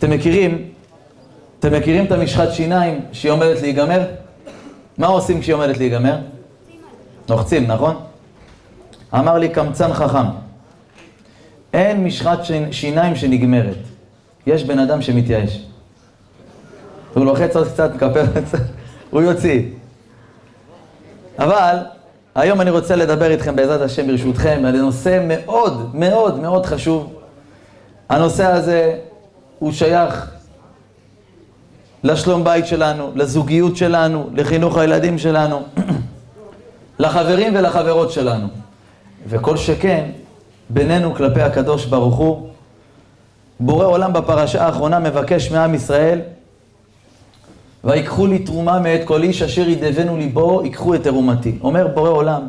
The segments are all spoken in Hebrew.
אתם מכירים, אתם מכירים את המשחת שיניים שהיא עומדת להיגמר? מה עושים כשהיא עומדת להיגמר? לוחצים, נכון? אמר לי קמצן חכם, אין משחת שיניים שנגמרת. יש בן אדם שמתייאש. הוא לוחץ עוד קצת, מקפל את זה, הוא יוציא. אבל היום אני רוצה לדבר איתכם בעזרת השם ברשותכם על נושא מאוד מאוד מאוד חשוב. הנושא הזה הוא שייך לשלום בית שלנו, לזוגיות שלנו, לחינוך הילדים שלנו, לחברים ולחברות שלנו. וכל שכן, בינינו כלפי הקדוש ברוך הוא, בורא עולם בפרשה האחרונה מבקש מעם ישראל, ויקחו לי תרומה מאת כל איש אשר ידבנו ליבו, ייקחו את תרומתי. אומר בורא עולם,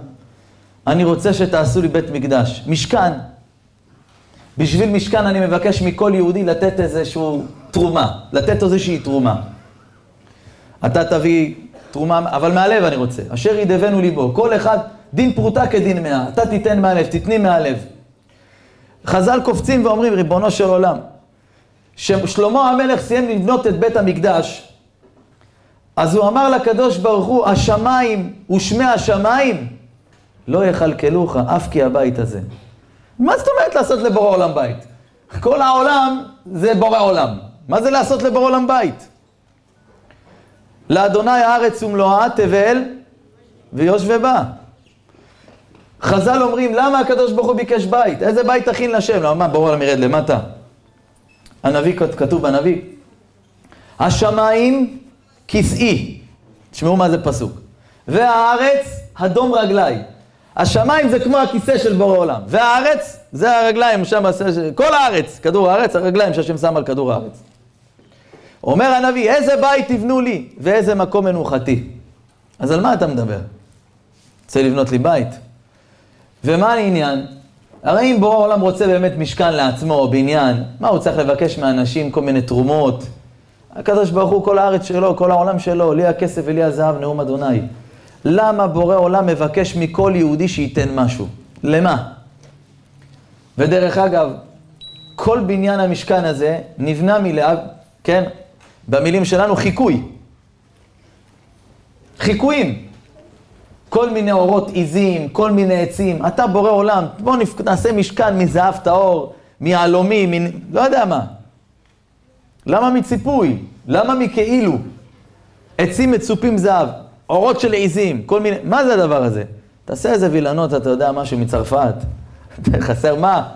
אני רוצה שתעשו לי בית מקדש, משכן. בשביל משכן אני מבקש מכל יהודי לתת איזושהי תרומה, לתת איזושהי תרומה. אתה תביא תרומה, אבל מהלב אני רוצה, אשר ידבנו ליבו. כל אחד, דין פרוטה כדין מאה, אתה תיתן מהלב, תתני מהלב. חז"ל קופצים ואומרים, ריבונו של עולם, ששלמה המלך סיים לבנות את בית המקדש, אז הוא אמר לקדוש ברוך הוא, השמיים ושמי השמיים לא יכלכלוך אף כי הבית הזה. מה זאת אומרת לעשות לבורא עולם בית? כל העולם זה בורא עולם. מה זה לעשות לבורא עולם בית? לאדוני הארץ ומלואה, תבל ויושבי בה. חז"ל אומרים, למה הקדוש ברוך הוא ביקש בית? איזה בית תכין לשם? למה מה, בורא עולם ירד למטה? הנביא, כתוב בנביא, השמיים כסאי, תשמעו מה זה פסוק, והארץ הדום רגליי. השמיים זה כמו הכיסא של בורא עולם, והארץ זה הרגליים, שם, כל הארץ, כדור הארץ, הרגליים שהשם שם על כדור הארץ. אומר הנביא, איזה בית תבנו לי ואיזה מקום מנוחתי. אז על מה אתה מדבר? רוצה לבנות לי בית? ומה העניין? הרי אם בורא העולם רוצה באמת משכן לעצמו, או בניין, מה הוא צריך לבקש מאנשים כל מיני תרומות? הקדוש ברוך הוא כל הארץ שלו, כל העולם שלו, לי הכסף ולי הזהב, נאום אדוני. למה בורא עולם מבקש מכל יהודי שייתן משהו? למה? ודרך אגב, כל בניין המשכן הזה נבנה מלאב, כן? במילים שלנו חיקוי. חיקויים. כל מיני אורות עיזים, כל מיני עצים. אתה בורא עולם, בוא נעשה משכן מזהב טהור, מיהלומי, מ... לא יודע מה. למה מציפוי? למה מכאילו? עצים מצופים זהב, אורות של עיזים, כל מיני... מה זה הדבר הזה? תעשה איזה וילנות, אתה יודע, משהו מצרפת. חסר מה?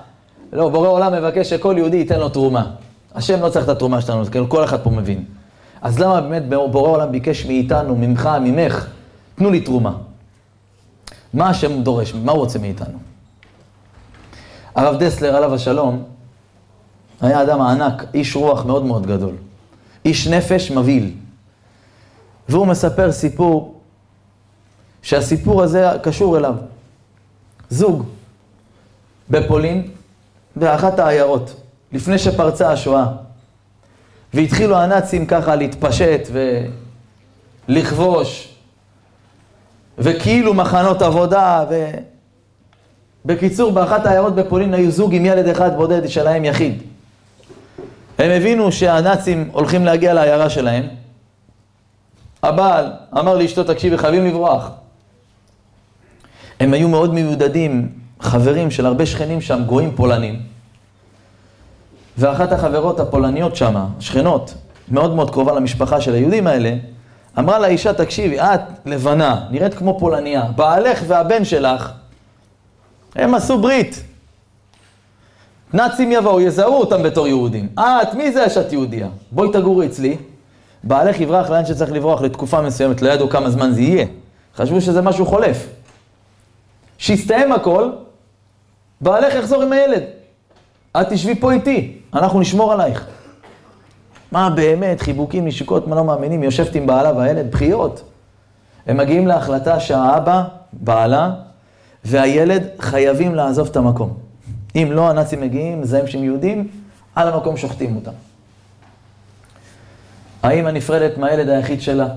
לא, בורא עולם מבקש שכל יהודי ייתן לו תרומה. השם לא צריך את התרומה שלנו, כאילו כל אחד פה מבין. אז למה באמת בורא עולם ביקש מאיתנו, ממך, ממך, תנו לי תרומה. מה השם דורש? מה הוא רוצה מאיתנו? הרב דסלר, עליו השלום, היה אדם ענק, איש רוח מאוד מאוד גדול. איש נפש מבהיל. והוא מספר סיפור, שהסיפור הזה קשור אליו. זוג בפולין, באחת העיירות. לפני שפרצה השואה. והתחילו הנאצים ככה להתפשט ולכבוש, וכאילו מחנות עבודה, ו... בקיצור, באחת העיירות בפולין היו זוג עם ילד אחד בודד שלהם יחיד. הם הבינו שהנאצים הולכים להגיע לעיירה שלהם. הבעל אמר לאשתו, תקשיבי, חייבים לברוח. הם היו מאוד מיודדים, חברים של הרבה שכנים שם, גויים פולנים. ואחת החברות הפולניות שמה, שכנות, מאוד מאוד קרובה למשפחה של היהודים האלה, אמרה לאישה, תקשיבי, את לבנה, נראית כמו פולניה, בעלך והבן שלך, הם עשו ברית. נאצים יבואו, יזהו אותם בתור יהודים. את, מי זה שאת יהודייה? בואי תגורי אצלי. בעלך יברח לאן שצריך לברוח לתקופה מסוימת, לא ידעו כמה זמן זה יהיה. חשבו שזה משהו חולף. שיסתיים הכל, בעלך יחזור עם הילד. את תשבי פה איתי, אנחנו נשמור עלייך. מה באמת, חיבוקים, נשיקות, מה לא מאמינים, היא יושבת עם בעלה והילד, בחיות. הם מגיעים להחלטה שהאבא, בעלה, והילד חייבים לעזוב את המקום. אם לא, הנאצים מגיעים, מזהים שהם יהודים, על המקום שוחטים אותם. האמא נפרדת מהילד היחיד שלה,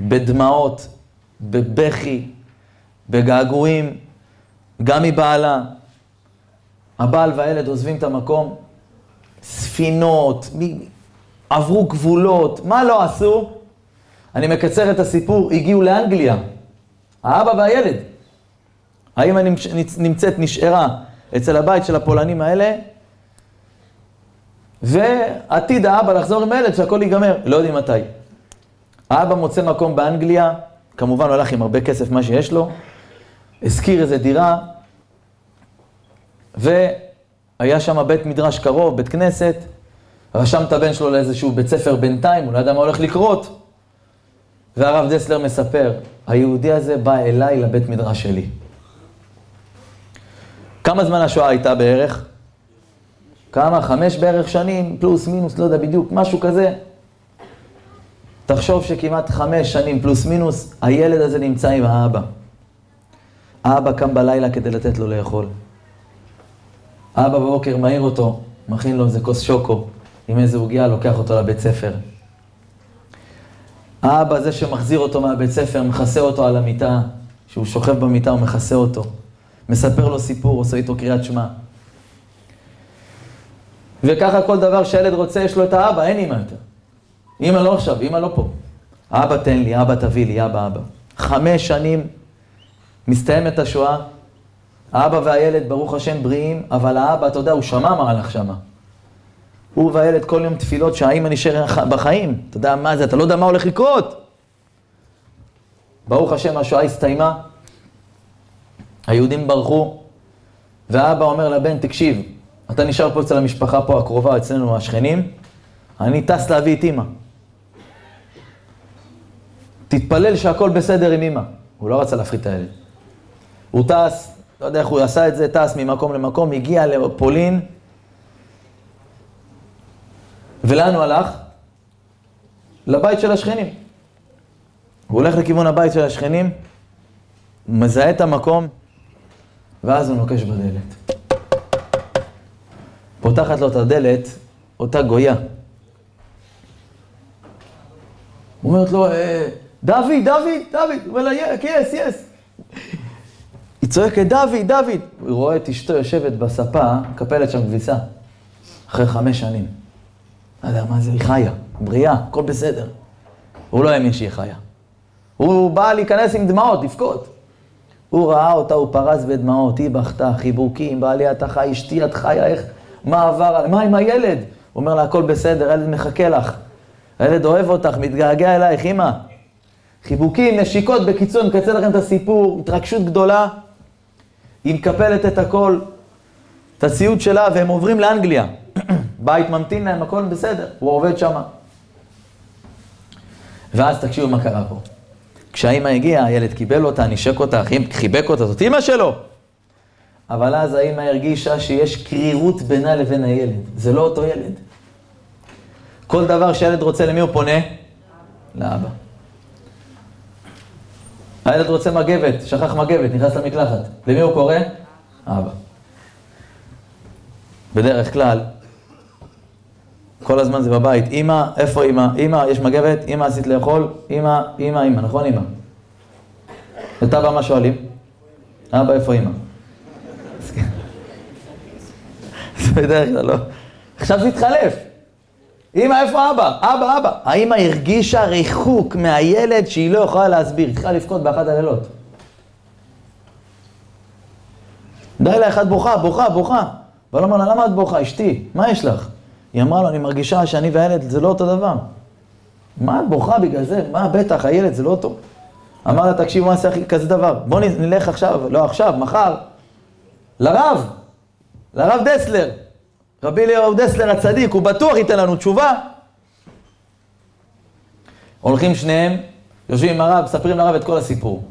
בדמעות, בבכי, בגעגועים, גם מבעלה, הבעל והילד עוזבים את המקום, ספינות, עברו גבולות, מה לא עשו? אני מקצר את הסיפור, הגיעו לאנגליה, האבא והילד. האמא נמצאת, נשארה אצל הבית של הפולנים האלה, ועתיד האבא לחזור עם הילד שהכל ייגמר, לא יודעים מתי. האבא מוצא מקום באנגליה, כמובן הוא הלך עם הרבה כסף, מה שיש לו, השכיר איזה דירה, והיה שם בית מדרש קרוב, בית כנסת, רשם את הבן שלו לאיזשהו בית ספר בינתיים, הוא לא ידע מה הולך לקרות. והרב דסלר מספר, היהודי הזה בא אליי לבית מדרש שלי. כמה זמן השואה הייתה בערך? כמה? חמש בערך שנים, פלוס מינוס, לא יודע בדיוק, משהו כזה. תחשוב שכמעט חמש שנים פלוס מינוס, הילד הזה נמצא עם האבא. האבא קם בלילה כדי לתת לו לאכול. האבא בבוקר מעיר אותו, מכין לו איזה כוס שוקו עם איזה עוגיה, לוקח אותו לבית ספר. האבא זה שמחזיר אותו מהבית ספר, מכסה אותו על המיטה, שהוא שוכב במיטה, הוא מכסה אותו. מספר לו סיפור, עושה איתו קריאת שמע. וככה כל דבר שהילד רוצה, יש לו את האבא, אין אימא יותר. אימא לא עכשיו, אימא לא פה. אבא תן לי, אבא תביא לי, אבא, אבא. חמש שנים מסתיימת השואה, האבא והילד, ברוך השם, בריאים, אבל האבא, אתה יודע, הוא שמע מה הלך שמה. הוא והילד כל יום תפילות שהאימא נשאר בחיים. אתה יודע מה זה, אתה לא יודע מה הולך לקרות. ברוך השם, השואה הסתיימה, היהודים ברחו, והאבא אומר לבן, תקשיב, אתה נשאר פה אצל המשפחה פה הקרובה, אצלנו השכנים, אני טס להביא את אימא. תתפלל שהכל בסדר עם אימא. הוא לא רצה להפחית את הילד. הוא טס, לא יודע איך הוא עשה את זה, טס ממקום למקום, הגיע לפולין, ולאן הוא הלך? לבית של השכנים. הוא הולך לכיוון הבית של השכנים, מזהה את המקום, ואז הוא נוקש בדלת. פותחת לו את הדלת, אותה גויה. אומרת לו, אה, דוד, דוד, דוד, הוא אומר לה, יס, יס. היא צועקת, דוד, דוד. הוא רואה את אשתו יושבת בספה, מקפלת שם כביסה, אחרי חמש שנים. לא יודע מה זה, היא חיה, בריאה, הכל בסדר. הוא לא האמין שהיא חיה. הוא בא להיכנס עם דמעות, לבכות. הוא ראה אותה, הוא פרס בדמעות, היא בכתה, חיבוקים, בעלי אתה חי, אשתי את חיה, איך, מה עבר, מה עם הילד? הוא אומר לה, הכל בסדר, הילד מחכה לך. הילד אוהב אותך, מתגעגע אלייך, אמא. חיבוקים, נשיקות, בקיצור, אני מקצר לכם את הסיפור, התרגשות גדולה. היא מקפלת את הכל, את הציוד שלה, והם עוברים לאנגליה. בית ממתין להם, הכל בסדר, הוא עובד שם. ואז תקשיבו מה קרה פה. כשהאימא הגיעה, הילד קיבל אותה, נשק אותה, חיבק אותה, זאת אימא שלו. אבל אז האימא הרגישה שיש קרירות בינה לבין הילד. זה לא אותו ילד. כל דבר שהילד רוצה, למי הוא פונה? לאבא. הילד רוצה מגבת, שכח מגבת, נכנס למקלחת. למי הוא קורא? אבא. בדרך כלל, כל הזמן זה בבית. אמא, איפה אמא? אמא, יש מגבת? אמא, עשית לאכול? אמא, אמא, אמא, נכון אמא? את אבא מה שואלים? אבא, איפה אמא? זה בדרך כלל לא. עכשיו זה התחלף. אמא, איפה אבא? אבא, אבא. האמא הרגישה ריחוק מהילד שהיא לא יכולה להסביר. היא צריכה לבכות באחת הלילות. די לה אחד בוכה, בוכה, בוכה. אבל אמר לה, למה את בוכה? אשתי, מה יש לך? היא אמרה לו, אני מרגישה שאני והילד זה לא אותו דבר. מה את בוכה בגלל זה? מה, בטח, הילד זה לא אותו. אמר לה, תקשיב, מה עושה כזה דבר? בוא נלך עכשיו, לא עכשיו, מחר, לרב, לרב דסלר. רבי אליהו דסלר הצדיק, הוא בטוח ייתן לנו תשובה. הולכים שניהם, יושבים עם הרב, מספרים לרב את כל הסיפור.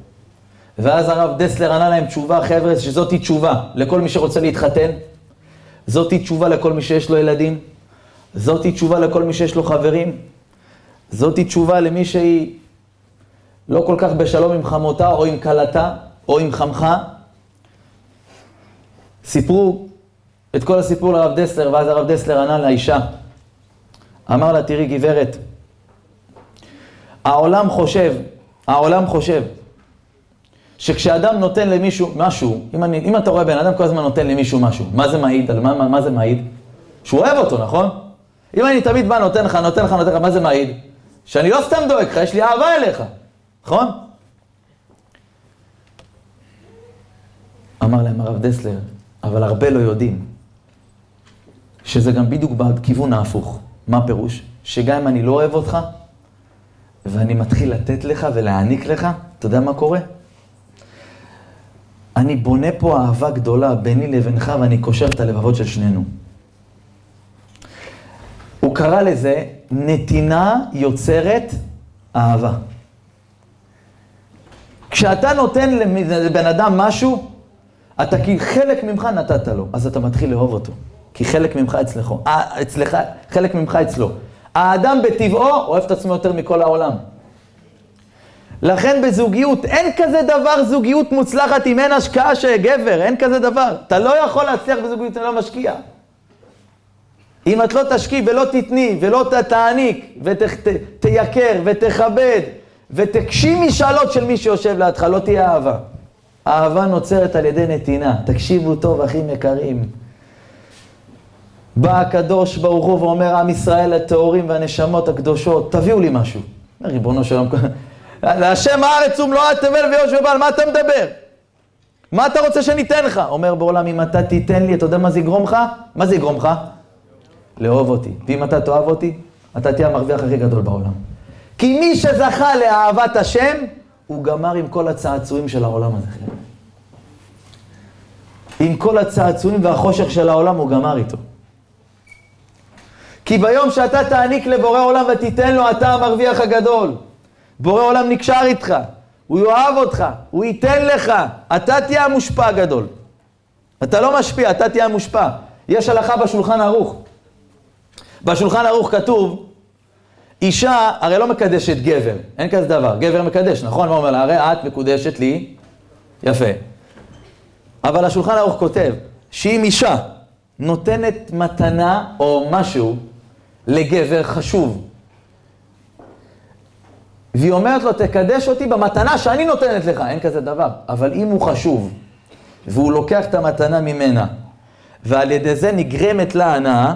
ואז הרב דסלר ענה להם תשובה, חבר'ה, שזאתי תשובה לכל מי שרוצה להתחתן, זאתי תשובה לכל מי שיש לו ילדים, זאתי תשובה לכל מי שיש לו חברים, זאתי תשובה למי שהיא לא כל כך בשלום עם חמותה או עם כלתה או עם חמך. סיפרו את כל הסיפור לרב דסלר, ואז הרב דסלר ענה לאישה. אמר לה, תראי גברת, העולם חושב, העולם חושב, שכשאדם נותן למישהו משהו, אם, אני, אם אתה רואה בן אדם כל הזמן נותן למישהו משהו, מה זה מעיד? על מה, מה, מה זה מעיד? שהוא אוהב אותו, נכון? אם אני תמיד בא, נותן לך, נותן לך, נותן לך, מה זה מעיד? שאני לא סתם דואג לך, יש לי אהבה אליך, נכון? אמר להם הרב דסלר, אבל הרבה לא יודעים שזה גם בדיוק בכיוון ההפוך. מה הפירוש? שגם אם אני לא אוהב אותך, ואני מתחיל לתת לך ולהעניק לך, אתה יודע מה קורה? אני בונה פה אהבה גדולה ביני לבינך ואני קושר את הלבבות של שנינו. הוא קרא לזה נתינה יוצרת אהבה. כשאתה נותן לבן אדם משהו, אתה כי חלק ממך נתת לו, אז אתה מתחיל לאהוב אותו. כי חלק ממך אצלך, אה, אצלך, חלק ממך אצלו. האדם בטבעו אוהב את עצמו יותר מכל העולם. לכן בזוגיות, אין כזה דבר זוגיות מוצלחת אם אין השקעה של גבר, אין כזה דבר. אתה לא יכול להצליח בזוגיות אם לא משקיע. אם את לא תשקיעי ולא תתני ולא תעניק ותייקר ותכבד ותקשי משאלות של מי שיושב לידך, לא תהיה אהבה. אהבה נוצרת על ידי נתינה. תקשיבו טוב, אחים יקרים. בא הקדוש ברוך הוא ואומר, עם ישראל הטהורים והנשמות הקדושות, תביאו לי משהו. ריבונו של עולם, להשם הארץ ומלואה תבל ויוש ובעל, מה אתה מדבר? מה אתה רוצה שניתן לך? אומר בעולם, אם אתה תיתן לי, אתה יודע מה זה יגרום לך? מה זה יגרום לך? לאהוב אותי. ואם אתה תאהב אותי, אתה תהיה המרוויח הכי גדול בעולם. כי מי שזכה לאהבת השם, הוא גמר עם כל הצעצועים של העולם הזה. עם כל הצעצועים והחושך של העולם, הוא גמר איתו. כי ביום שאתה תעניק לבורא עולם ותיתן לו, אתה המרוויח הגדול. בורא עולם נקשר איתך, הוא יאהב אותך, הוא ייתן לך, אתה תהיה המושפע הגדול. אתה לא משפיע, אתה תהיה המושפע. יש הלכה בשולחן ערוך. בשולחן ערוך כתוב, אישה הרי לא מקדשת גבר, אין כזה דבר, גבר מקדש, נכון? מה אומר לה? הרי את מקודשת לי, יפה. אבל השולחן ערוך כותב, שאם אישה נותנת מתנה או משהו לגבר חשוב, והיא אומרת לו, תקדש אותי במתנה שאני נותנת לך, אין כזה דבר. אבל אם הוא חשוב, והוא לוקח את המתנה ממנה, ועל ידי זה נגרמת לה הנאה,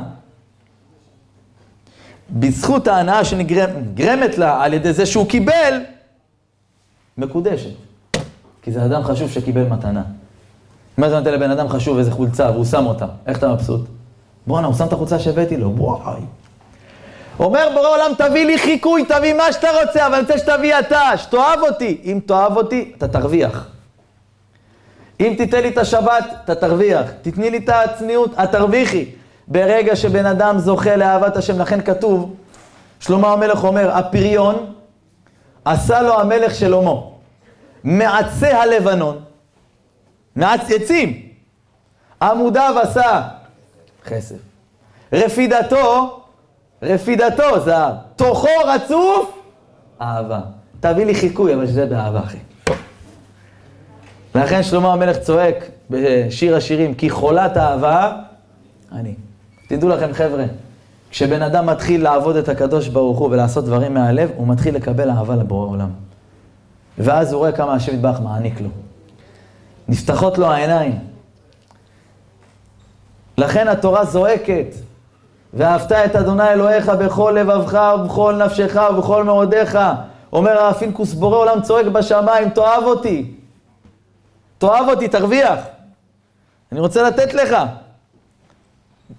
בזכות ההנאה שנגרמת לה על ידי זה שהוא קיבל, מקודשת. כי זה אדם חשוב שקיבל מתנה. אם אתה נותן לבן אדם חשוב איזה חולצה והוא שם אותה, איך אתה מבסוט? בואנה, הוא שם את החולצה שהבאתי לו, וואי. אומר בורא עולם, תביא לי חיקוי, תביא מה שאתה רוצה, אבל אני רוצה שתביא אתה, שתאהב אותי. אם תאהב אותי, אתה תרוויח. אם תיתן לי את השבת, אתה תרוויח. תתני לי את הצניעות, את תרוויחי. ברגע שבן אדם זוכה לאהבת השם, לכן כתוב, שלמה המלך אומר, הפריון עשה לו המלך שלמה, מעצי הלבנון, מעץ עצים, עמודיו עשה חסד. רפידתו רפידתו זהב, תוכו רצוף, אהבה. תביא לי חיקוי, אבל שזה באהבה, אחי. לכן שלמה המלך צועק בשיר השירים, כי חולת אהבה, אני. תדעו לכם, חבר'ה, כשבן אדם מתחיל לעבוד את הקדוש ברוך הוא ולעשות דברים מהלב, הוא מתחיל לקבל אהבה לבורא עולם. ואז הוא רואה כמה השם יתברך מעניק לו. נפתחות לו העיניים. לכן התורה זועקת, ואהבת את אדוני אלוהיך בכל לבבך ובכל נפשך ובכל מאודיך. אומר הרב פינקוס, בורא עולם צועק בשמיים, תאהב אותי. תאהב אותי, תרוויח. אני רוצה לתת לך.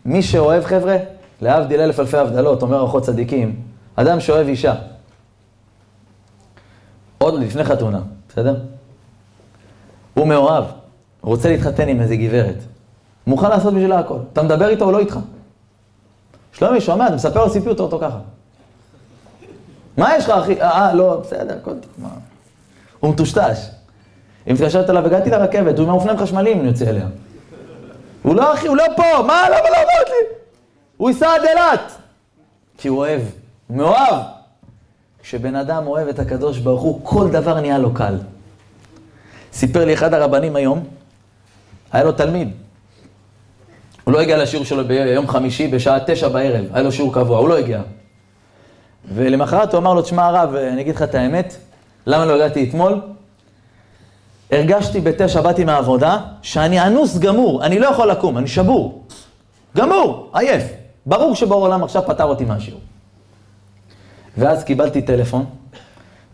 מי שאוהב, חבר'ה, להבדיל אלף אלפי הבדלות, אומר אחות צדיקים, אדם שאוהב אישה. עוד לפני חתונה, בסדר? הוא מאוהב, רוצה להתחתן עם איזה גברת. מוכן לעשות בשבילה הכל. אתה מדבר איתו או לא איתך? שלומי שומע, אני מספר לו סיפור אותו ככה. מה יש לך, אחי? אה, אה, לא, בסדר, הכל טוב? הוא מטושטש. אם מתקשרת אליו, הגעתי לרכבת, הוא עם חשמליים, אני יוצא אליה. הוא לא, אחי, הוא לא פה, מה, למה לא אמרת לי? הוא ייסע עד אילת. כי הוא אוהב, הוא מאוהב. כשבן אדם אוהב את הקדוש ברוך הוא, כל דבר נהיה לו קל. סיפר לי אחד הרבנים היום, היה לו תלמיד, הוא לא הגיע לשיעור שלו ביום חמישי בשעה תשע בערב, היה לו שיעור קבוע, הוא לא הגיע. ולמחרת הוא אמר לו, תשמע הרב, אני אגיד לך את האמת, למה לא הגעתי אתמול? הרגשתי בתשע, באתי מהעבודה, שאני אנוס גמור, אני לא יכול לקום, אני שבור. גמור, עייף. ברור שבעולם עכשיו פתר אותי מהשיעור. ואז קיבלתי טלפון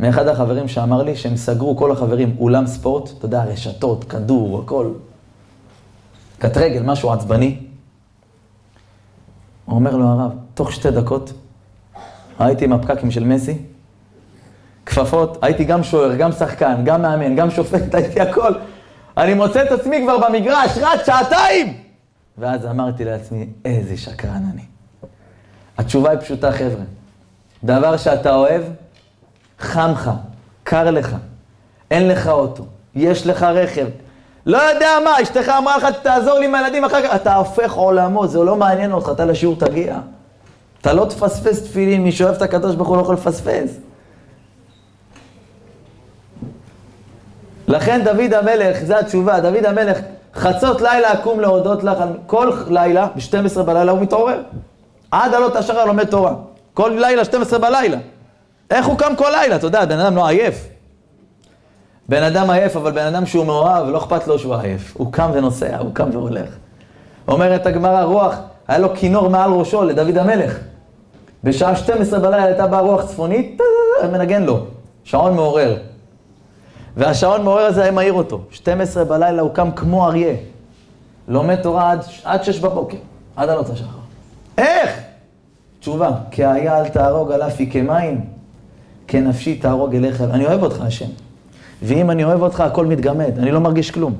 מאחד החברים שאמר לי שהם סגרו, כל החברים, אולם ספורט, אתה יודע, רשתות, כדור, הכל. קט רגל, משהו עצבני. הוא אומר לו הרב, תוך שתי דקות הייתי עם הפקקים של מסי, כפפות, הייתי גם שוער, גם שחקן, גם מאמן, גם שופט, הייתי הכל. אני מוצא את עצמי כבר במגרש, רץ שעתיים! ואז אמרתי לעצמי, איזה שקרן אני. התשובה היא פשוטה, חבר'ה. דבר שאתה אוהב, חם לך, קר לך, אין לך אוטו, יש לך רכב. לא יודע מה, אשתך אמרה לך, תעזור לי עם הילדים אחר כך, אתה הופך עולמו, זה לא מעניין אותך, אתה לשיעור תגיע. אתה לא תפספס תפילין, מי שאוהב את הקדוש ברוך הוא לא יכול לפספס. לכן דוד המלך, זו התשובה, דוד המלך, חצות לילה אקום להודות לך, כל לילה, ב-12 בלילה הוא מתעורר. עד עלות השחר לומד תורה. כל לילה, 12 בלילה. איך הוא קם כל לילה? אתה יודע, בן אדם לא עייף. בן אדם עייף, אבל בן אדם שהוא מאוהב, לא אכפת לו שהוא עייף. הוא קם ונוסע, הוא קם והולך. אומרת הגמרא, רוח, היה לו כינור מעל ראשו לדוד המלך. בשעה 12 בלילה הייתה באה רוח צפונית, מנגן לו. שעון מעורר. והשעון מעורר הזה היה מעיר אותו. 12 בלילה הוא קם כמו אריה. לומד תורה עד, עד 6 בבוקר, עד עלות השחר. איך? תשובה, כי היה אל תהרוג על אפי כמים, כנפשי תהרוג אליך. אני אוהב אותך, השם. ואם אני אוהב אותך, הכל מתגמד, אני לא מרגיש כלום.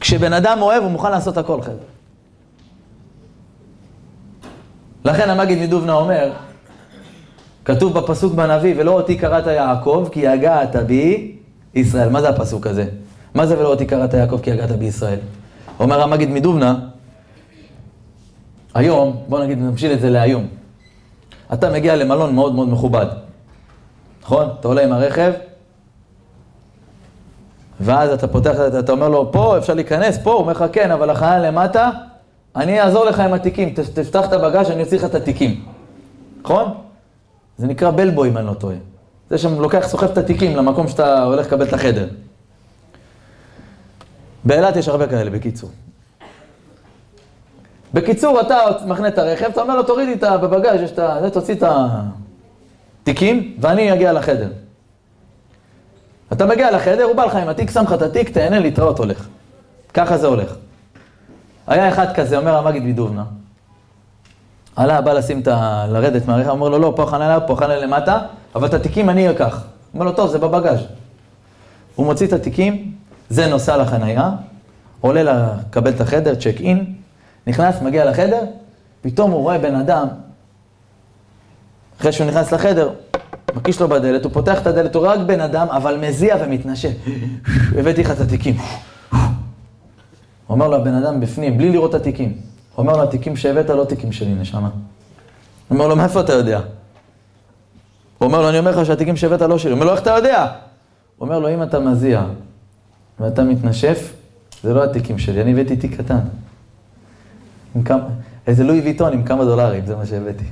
כשבן אדם אוהב, הוא מוכן לעשות הכל, חבר'ה. לכן המגיד מדובנה אומר, כתוב בפסוק בנביא, ולא אותי קראת יעקב, כי יגעת בי ישראל. מה זה הפסוק הזה? מה זה ולא אותי קראת יעקב, כי יגעת בי ישראל? אומר המגיד מדובנה, היום, בוא נגיד, נמשיל את זה להיום. אתה מגיע למלון מאוד מאוד מכובד, נכון? אתה עולה עם הרכב, ואז אתה פותח, אתה אומר לו, פה אפשר להיכנס, פה, הוא אומר לך, כן, אבל החייל למטה, אני אעזור לך עם התיקים, תפתח את הבגז, אני אוציא לך את התיקים. נכון? זה נקרא בלבוי, אם אני לא טועה. זה שם לוקח, סוחב את התיקים למקום שאתה הולך לקבל את החדר. באילת יש הרבה כאלה, בקיצור. בקיצור, אתה מחנה את הרכב, אתה אומר לו, תוריד לי את יש את ה... תוציא את התיקים, ואני אגיע לחדר. אתה מגיע לחדר, הוא בא לך עם התיק, שם לך את התיק, תהנה, להתראות, הולך. ככה זה הולך. היה אחד כזה, אומר המגיד מדובנה. עלה, בא לשים את ה... לרדת מהרכב, אומר לו, לא, פה חניה, פה חניה למטה, אבל את התיקים אני אקח. אומר לו, טוב, זה בבגז'. הוא מוציא את התיקים, זה נוסע לחנייה, עולה לקבל את החדר, צ'ק אין, נכנס, מגיע לחדר, פתאום הוא רואה בן אדם, אחרי שהוא נכנס לחדר, מקיש לו בדלת, הוא פותח את הדלת, הוא רק בן אדם, אבל מזיע ומתנשא. הבאתי לך את התיקים. אומר לו, הבן אדם בפנים, בלי לראות את התיקים. אומר לו, התיקים שהבאת לא תיקים שלי, נשמה. אומר לו, מאיפה אתה יודע? הוא אומר לו, אני אומר לך שהתיקים שהבאת לא שלי. הוא אומר לו, איך אתה יודע? הוא אומר לו, אם אתה מזיע ואתה מתנשף, זה לא התיקים שלי, אני הבאתי תיק קטן. כמה, איזה לואי ויטון עם כמה דולרים, זה מה שהבאתי.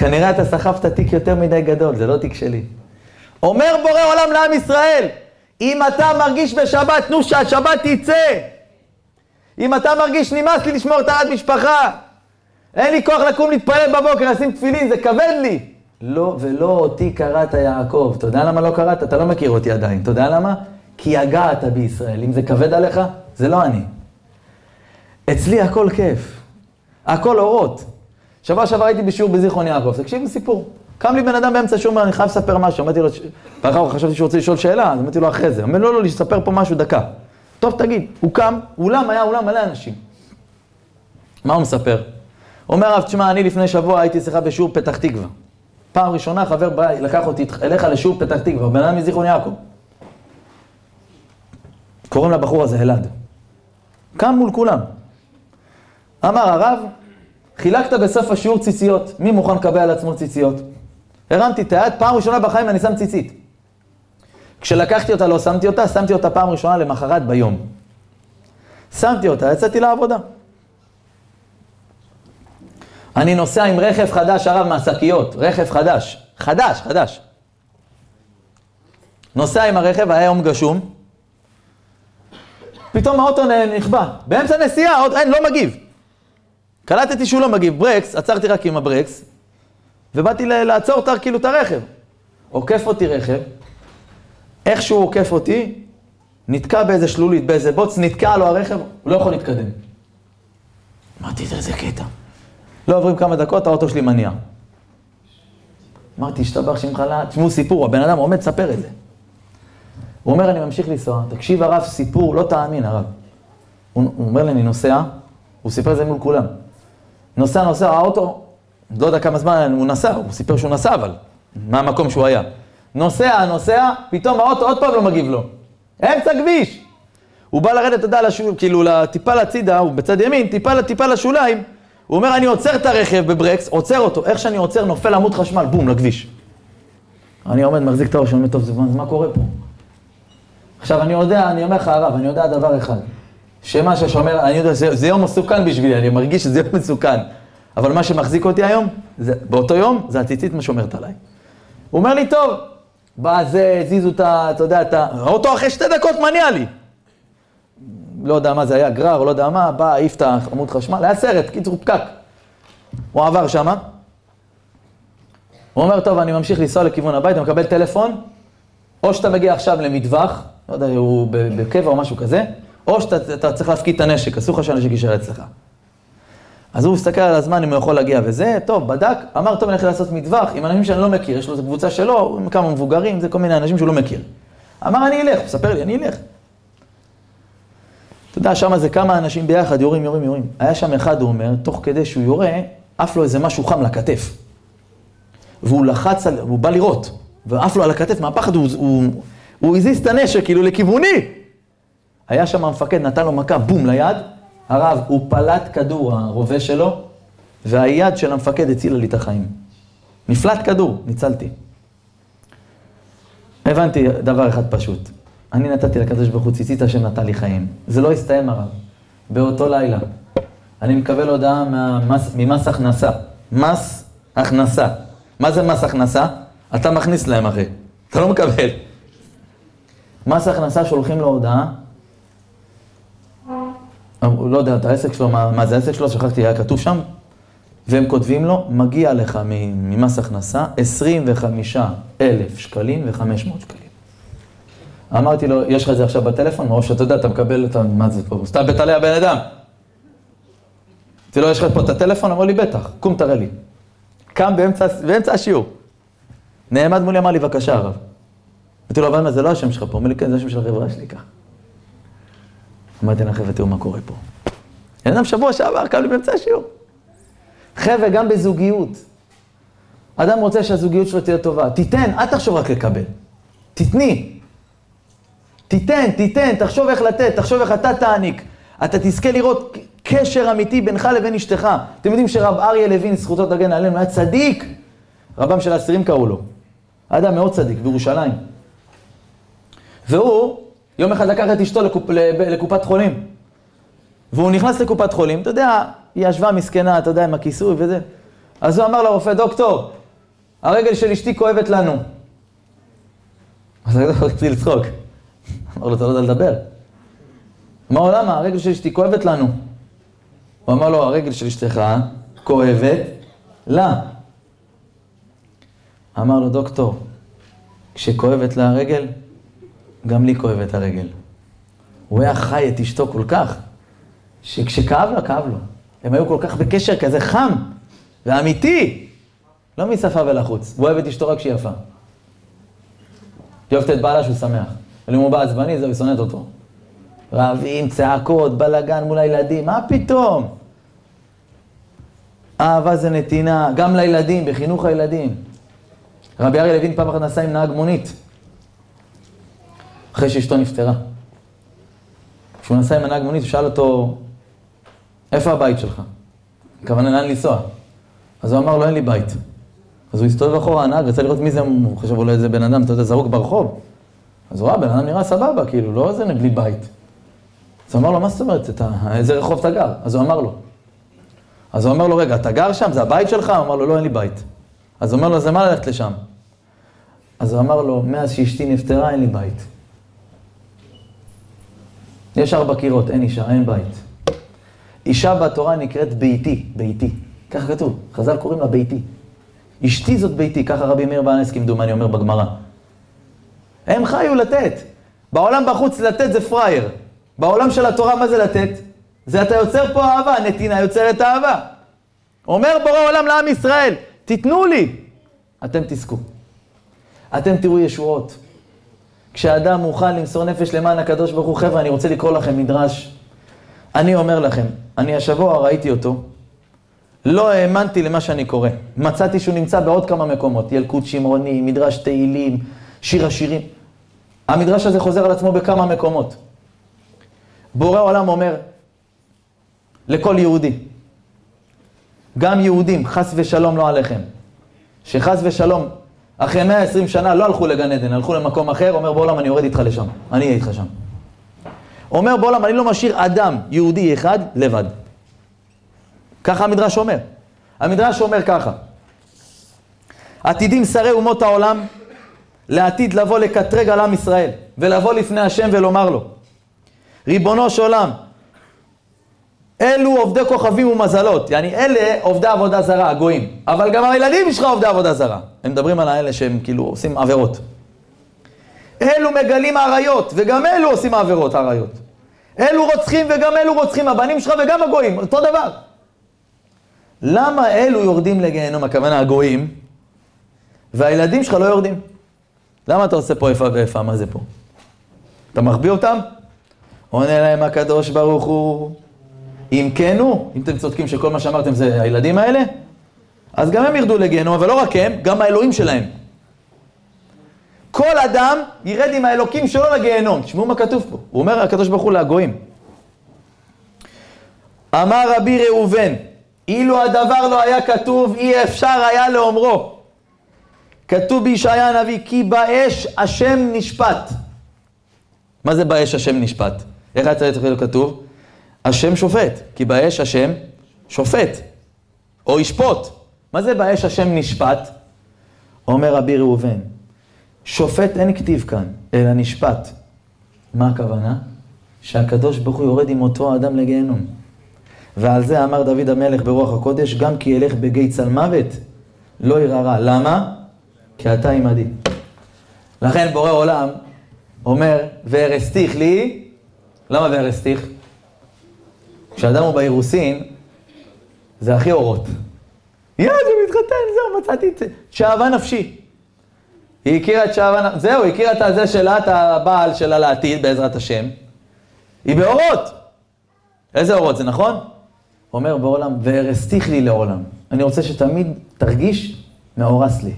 כנראה אתה סחבת תיק יותר מדי גדול, זה לא תיק שלי. אומר בורא עולם לעם ישראל, אם אתה מרגיש בשבת, תנו שהשבת תצא. אם אתה מרגיש נמאס לי לשמור טהרת משפחה, אין לי כוח לקום להתפלל בבוקר, לשים תפילין, זה כבד לי. לא, ולא אותי קראת יעקב. אתה יודע למה לא קראת? אתה לא מכיר אותי עדיין. אתה יודע למה? כי יגעת בישראל. אם זה כבד עליך, זה לא אני. אצלי הכל כיף. הכל אורות. שבוע שעבר הייתי בשיעור בזיכרון יעקב, תקשיב לסיפור. קם לי בן אדם באמצע שיעור, אומר, אני חייב לספר משהו. אמרתי לו, ואחר כך חשבתי שהוא רוצה לשאול שאלה, אז אמרתי לו אחרי זה. אומר, לא, לא, לספר פה משהו דקה. טוב, תגיד. הוא קם, אולם היה אולם מלא אנשים. מה הוא מספר? אומר, הרב, תשמע, אני לפני שבוע הייתי אצלך בשיעור פתח תקווה. פעם ראשונה חבר בא, לקח אותי אליך לשיעור פתח תקווה, בן אדם מזיכרון יעקב. קוראים לבחור הזה אלעד. קם מול כולם. אמר הרב, חילקת בסוף השיעור ציציות, מי מוכן לקבל על עצמו ציציות? הרמתי את היד, פעם ראשונה בחיים אני שם ציצית. כשלקחתי אותה לא שמתי אותה, שמתי אותה פעם ראשונה למחרת ביום. שמתי אותה, יצאתי לעבודה. אני נוסע עם רכב חדש, הרב, מהשקיות, רכב חדש, חדש, חדש. נוסע עם הרכב, היה יום גשום, פתאום האוטו נכבה, באמצע נסיעה, אין, לא מגיב. קלטתי שהוא לא מגיב, ברקס, עצרתי רק עם הברקס, ובאתי לעצור כאילו את הרכב. עוקף אותי רכב, איך שהוא עוקף אותי, נתקע באיזה שלולית, באיזה בוץ, נתקע לו הרכב, הוא לא יכול להתקדם. אמרתי, איזה קטע. לא עוברים כמה דקות, האוטו שלי מניע. אמרתי, השתבח שמך לה, תשמעו סיפור, הבן אדם עומד, ספר את זה. הוא אומר, אני ממשיך לנסוע, תקשיב הרב, סיפור, לא תאמין הרב. הוא, הוא אומר לי, אני נוסע, הוא סיפר את זה מול כולם. נוסע, נוסע, האוטו, לא יודע כמה זמן הוא נסע, הוא סיפר שהוא נסע, אבל מה המקום שהוא היה. נוסע, נוסע, פתאום האוטו עוד פעם לא מגיב לו. אמצע כביש. הוא בא לרדת, אתה יודע, לשול, כאילו, טיפה לצידה, הוא בצד ימין, טיפה, טיפה לשוליים. הוא אומר, אני עוצר את הרכב בברקס, עוצר אותו. איך שאני עוצר, נופל עמוד חשמל, בום, לכביש. אני עומד, מחזיק את הראש, אני אומר, טוב, זה מה קורה פה? עכשיו, אני יודע, אני אומר לך, הרב, אני יודע דבר אחד. שמה ששומר, אני יודע, זה, זה יום מסוכן בשבילי, אני מרגיש שזה יום מסוכן. אבל מה שמחזיק אותי היום, זה, באותו יום, זה הציצית מה שומרת עליי. הוא אומר לי, טוב, בא זה, הזיזו את ה... אתה יודע, את ה... האוטו אחרי שתי דקות מניע לי. לא יודע מה זה היה, גרר, לא יודע מה, בא, העיף את העמוד חשמל, היה סרט, קיצור פקק. הוא עבר שמה. הוא אומר, טוב, אני ממשיך לנסוע לכיוון הבית, אני מקבל טלפון, או שאתה מגיע עכשיו למטווח, לא יודע, הוא בקבע או משהו כזה, או שאתה צריך להפקיד את הנשק, אסור לך שהנשק יישאר אצלך. אז הוא מסתכל על הזמן אם הוא יכול להגיע וזה, טוב, בדק, אמר, טוב, אני הולך לעשות מטווח עם אנשים שאני לא מכיר, יש לו איזו קבוצה שלו, עם כמה מבוגרים, זה כל מיני אנשים שהוא לא מכיר. אמר, אני אלך, הוא מספר לי, אני אלך. אתה יודע, שם זה כמה אנשים ביחד, יורים, יורים, יורים. היה שם אחד, הוא אומר, תוך כדי שהוא יורה, עף לו איזה משהו חם לכתף. והוא לחץ על, הוא בא לראות, ועף לו על הכתף, מהפחד הוא, הוא, הוא הזיז את הנשק, כאילו, לכיווני. היה שם המפקד, נתן לו מכה, בום, ליד. הרב, הוא פלט כדור, הרובה שלו, והיד של המפקד הצילה לי את החיים. נפלט כדור, ניצלתי. הבנתי דבר אחד פשוט. אני נתתי לקדוש ברוך הוא ציצית השם נתן לי חיים. זה לא הסתיים הרב. באותו לילה. אני מקבל הודעה מהמס, ממס הכנסה. מס הכנסה. מה זה מס הכנסה? אתה מכניס להם אחי. אתה לא מקבל. מס הכנסה שולחים לו הודעה לא יודע את העסק שלו, מה, מה זה העסק שלו, שכחתי, היה כתוב שם, והם כותבים לו, מגיע לך ממס הכנסה 25 אלף שקלים ו-500 שקלים. אמרתי לו, יש לך את זה עכשיו בטלפון? או שאתה יודע, אתה מקבל את ה... מה זה פה? סתם עליה בן אדם. אמרתי לו, יש לך פה את הטלפון? אמר לי, בטח, קום תראה לי. קם באמצע, באמצע השיעור. נעמד מולי, אמר לי, בבקשה, הרב. אמרתי לו, אבל מה, זה לא השם שלך פה. אומר לי, כן, זה השם של החברה שלי, ככה. אמרתי להם, חבר'ה, תראו מה קורה פה. בן אדם שבוע שעבר קם לי באמצע השיעור. חבר'ה, גם בזוגיות. אדם רוצה שהזוגיות שלו תהיה טובה. תיתן, אל תחשוב רק לקבל. תתני. תיתן, תיתן, תחשוב איך לתת, תחשוב איך אתה תעניק. אתה תזכה לראות קשר אמיתי בינך לבין אשתך. אתם יודעים שרב אריה לוין, זכותו תגן עלינו, היה צדיק. רבם של האסירים קראו לו. אדם מאוד צדיק, בירושלים. והוא יום אחד לקח את אשתו לקופ, לקופת חולים. והוא נכנס לקופת חולים, אתה יודע, היא ישבה מסכנה, אתה יודע, עם הכיסוי וזה. אז הוא אמר לרופא, דוקטור, הרגל של אשתי כואבת לנו. אז הוא התחיל לצחוק. אמר לו, אתה לא יודע לדבר. אמר לו, למה? הרגל של אשתי כואבת לנו. הוא אמר לו, הרגל של אשתך כואבת לה. אמר לו, דוקטור, כשכואבת לה הרגל, גם לי כואבת הרגל. הוא היה חי את אשתו כל כך, שכשכאב לה, כאב לו. הם היו כל כך בקשר כזה חם ואמיתי, לא משפה ולחוץ. הוא אוהב את אשתו רק כשהיא יפה. היא אוהבת את בעלה שהוא שמח. אבל אם הוא בא עצבני, זהו, היא שונאת אותו. רעבים, צעקות, בלאגן מול הילדים, מה פתאום? אהבה זה נתינה, גם לילדים, בחינוך הילדים. רבי אריה לוין פעם אחת נסע עם נהג מונית. אחרי שאשתו נפטרה. כשהוא נסע עם הנהג מונית, הוא שאל אותו, איפה הבית שלך? הכוונה לאן לנסוע. אז הוא אמר לו, אין לי בית. אז הוא הסתובב אחורה, הנהג, רצה לראות מי זה, הוא חשב אולי איזה בן אדם, אתה יודע, זרוק ברחוב. אז הוא ראה, בן אדם נראה סבבה, כאילו, לא איזה בלי בית. אז הוא אמר לו, מה זאת אומרת, אתה, איזה רחוב אתה גר? אז הוא אמר לו. אז הוא אמר לו, רגע, אתה גר שם? זה הבית שלך? הוא אמר לו, לא, אין לי בית. אז הוא אומר לו, אז למה ללכת לשם? אז הוא אמר לו, מאז שאשתי נפטרה, אין לי בית. יש ארבע קירות, אין אישה, אין בית. אישה בתורה נקראת ביתי, ביתי. ככה כתוב, חז"ל קוראים לה ביתי. אשתי זאת ביתי, ככה רבי מאיר בענס כמדומני אומר בגמרא. הם חיו לתת. בעולם בחוץ לתת זה פראייר. בעולם של התורה מה זה לתת? זה אתה יוצר פה אהבה, נתינה יוצרת אהבה. אומר בורא עולם לעם ישראל, תיתנו לי, אתם תזכו. אתם תראו ישועות. כשאדם מוכן למסור נפש למען הקדוש ברוך הוא, חבר'ה, אני רוצה לקרוא לכם מדרש. אני אומר לכם, אני השבוע ראיתי אותו, לא האמנתי למה שאני קורא. מצאתי שהוא נמצא בעוד כמה מקומות, ילקוט שמרוני, מדרש תהילים, שיר השירים. המדרש הזה חוזר על עצמו בכמה מקומות. בורא עולם אומר לכל יהודי, גם יהודים, חס ושלום לא עליכם, שחס ושלום, אחרי 120 שנה לא הלכו לגן עדן, הלכו למקום אחר, אומר בעולם אני יורד איתך לשם, אני אהיה איתך שם. אומר בעולם אני לא משאיר אדם יהודי אחד לבד. ככה המדרש אומר. המדרש אומר ככה, עתידים שרי אומות העולם לעתיד לבוא לקטרג על עם ישראל ולבוא לפני השם ולומר לו, ריבונו של עולם, אלו עובדי כוכבים ומזלות, יעני אלה עובדי עבודה זרה, הגויים, אבל גם הילדים שלך עובדי עבודה זרה. הם מדברים על האלה שהם כאילו עושים עבירות. אלו מגלים עריות, וגם אלו עושים עבירות, עריות. אלו רוצחים וגם אלו רוצחים, הבנים שלך וגם הגויים, אותו דבר. למה אלו יורדים לגיהנום, הכוונה הגויים, והילדים שלך לא יורדים? למה אתה עושה פה איפה ואיפה? מה זה פה? אתה מחביא אותם? עונה להם הקדוש ברוך הוא, אם כן הוא, אם אתם צודקים שכל מה שאמרתם זה הילדים האלה, אז גם הם ירדו לגיהנום, אבל לא רק הם, גם האלוהים שלהם. כל אדם ירד עם האלוקים שלו לגיהנום. תשמעו מה כתוב פה. הוא אומר הקדוש ברוך הוא לגויים. אמר רבי ראובן, אילו הדבר לא היה כתוב, אי אפשר היה לאומרו. כתוב בישעיה הנביא, כי באש השם נשפט. מה זה באש השם נשפט? איך היה צריך להיות כתוב? השם שופט, כי באש השם שופט, או ישפוט. מה זה באש השם נשפט? אומר רבי ראובן, שופט אין כתיב כאן, אלא נשפט. מה הכוונה? שהקדוש ברוך הוא יורד עם אותו האדם לגיהנום. ועל זה אמר דוד המלך ברוח הקודש, גם כי ילך בגיא צל מוות, לא ירא רע. למה? כי אתה עמדי. לכן בורא עולם אומר, וארסתיך לי, למה וארסתיך? כשאדם הוא באירוסין, זה הכי אורות. יאללה, זה מתחתן, זהו, מצאתי את זה. שאהבה נפשי. היא הכירה את שאהבה, זהו, היא הכירה את זה שלה, את הבעל שלה לעתיד, בעזרת השם. היא באורות. איזה אורות, זה נכון? אומר בעולם, וארסתיך לי לעולם. אני רוצה שתמיד תרגיש מאורס לי.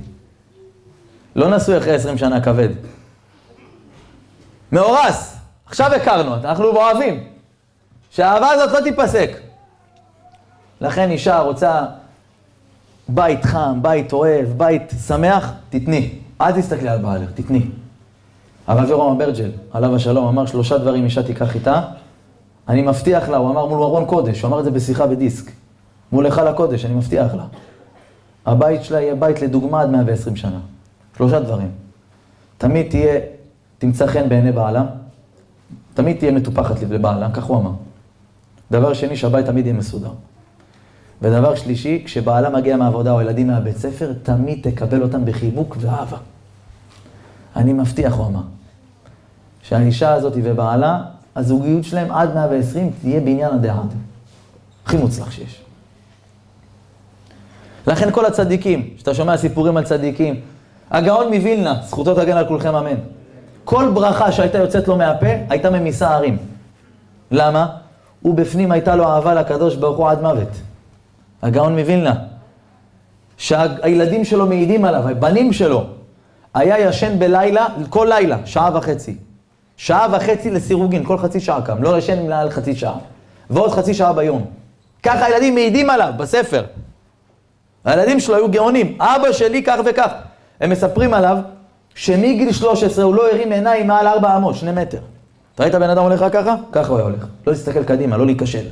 לא נשוי אחרי עשרים שנה כבד. מאורס, עכשיו הכרנו, אנחנו אוהבים. שהאהבה הזאת לא תיפסק. לכן אישה רוצה בית חם, בית אוהב, בית שמח, תתני. אל תסתכלי על בעלך, תתני. הרב יורם אברג'ל, עליו השלום, אמר שלושה דברים אישה תיקח איתה. אני מבטיח לה, הוא אמר מול ארון קודש, הוא אמר את זה בשיחה בדיסק. מול היכל הקודש, אני מבטיח לה. הבית שלה יהיה בית לדוגמה עד 120 שנה. שלושה דברים. תמיד תהיה, תמצא חן בעיני בעלה, תמיד תהיה מטופחת לבעלה, כך הוא אמר. דבר שני, שהבית תמיד יהיה מסודר. ודבר שלישי, כשבעלה מגיע מהעבודה או ילדים מהבית ספר, תמיד תקבל אותם בחיבוק ואהבה. אני מבטיח, הוא אמר, שהאישה הזאת ובעלה, הזוגיות שלהם עד 120 תהיה בעניין הדעת. הכי מוצלח שיש. לכן כל הצדיקים, כשאתה שומע סיפורים על צדיקים, הגאון מווילנה, זכותו תגן על כולכם אמן. כל ברכה שהייתה יוצאת לו מהפה, הייתה ממיסה הרים. למה? ובפנים הייתה לו אהבה לקדוש ברוך הוא עד מוות. הגאון מווילנה, שהילדים שלו מעידים עליו, הבנים שלו, היה ישן בלילה, כל לילה, שעה וחצי. שעה וחצי לסירוגין, כל חצי שעה קם, לא ישן מעל חצי שעה. ועוד חצי שעה ביום. ככה הילדים מעידים עליו בספר. הילדים שלו היו גאונים, אבא שלי כך וכך. הם מספרים עליו שמגיל 13 הוא לא הרים עיניים מעל 4 אמות, 2 מטר. אתה ראית בן אדם הולך רק ככה? ככה הוא היה הולך. לא להסתכל קדימה, לא להיכשל.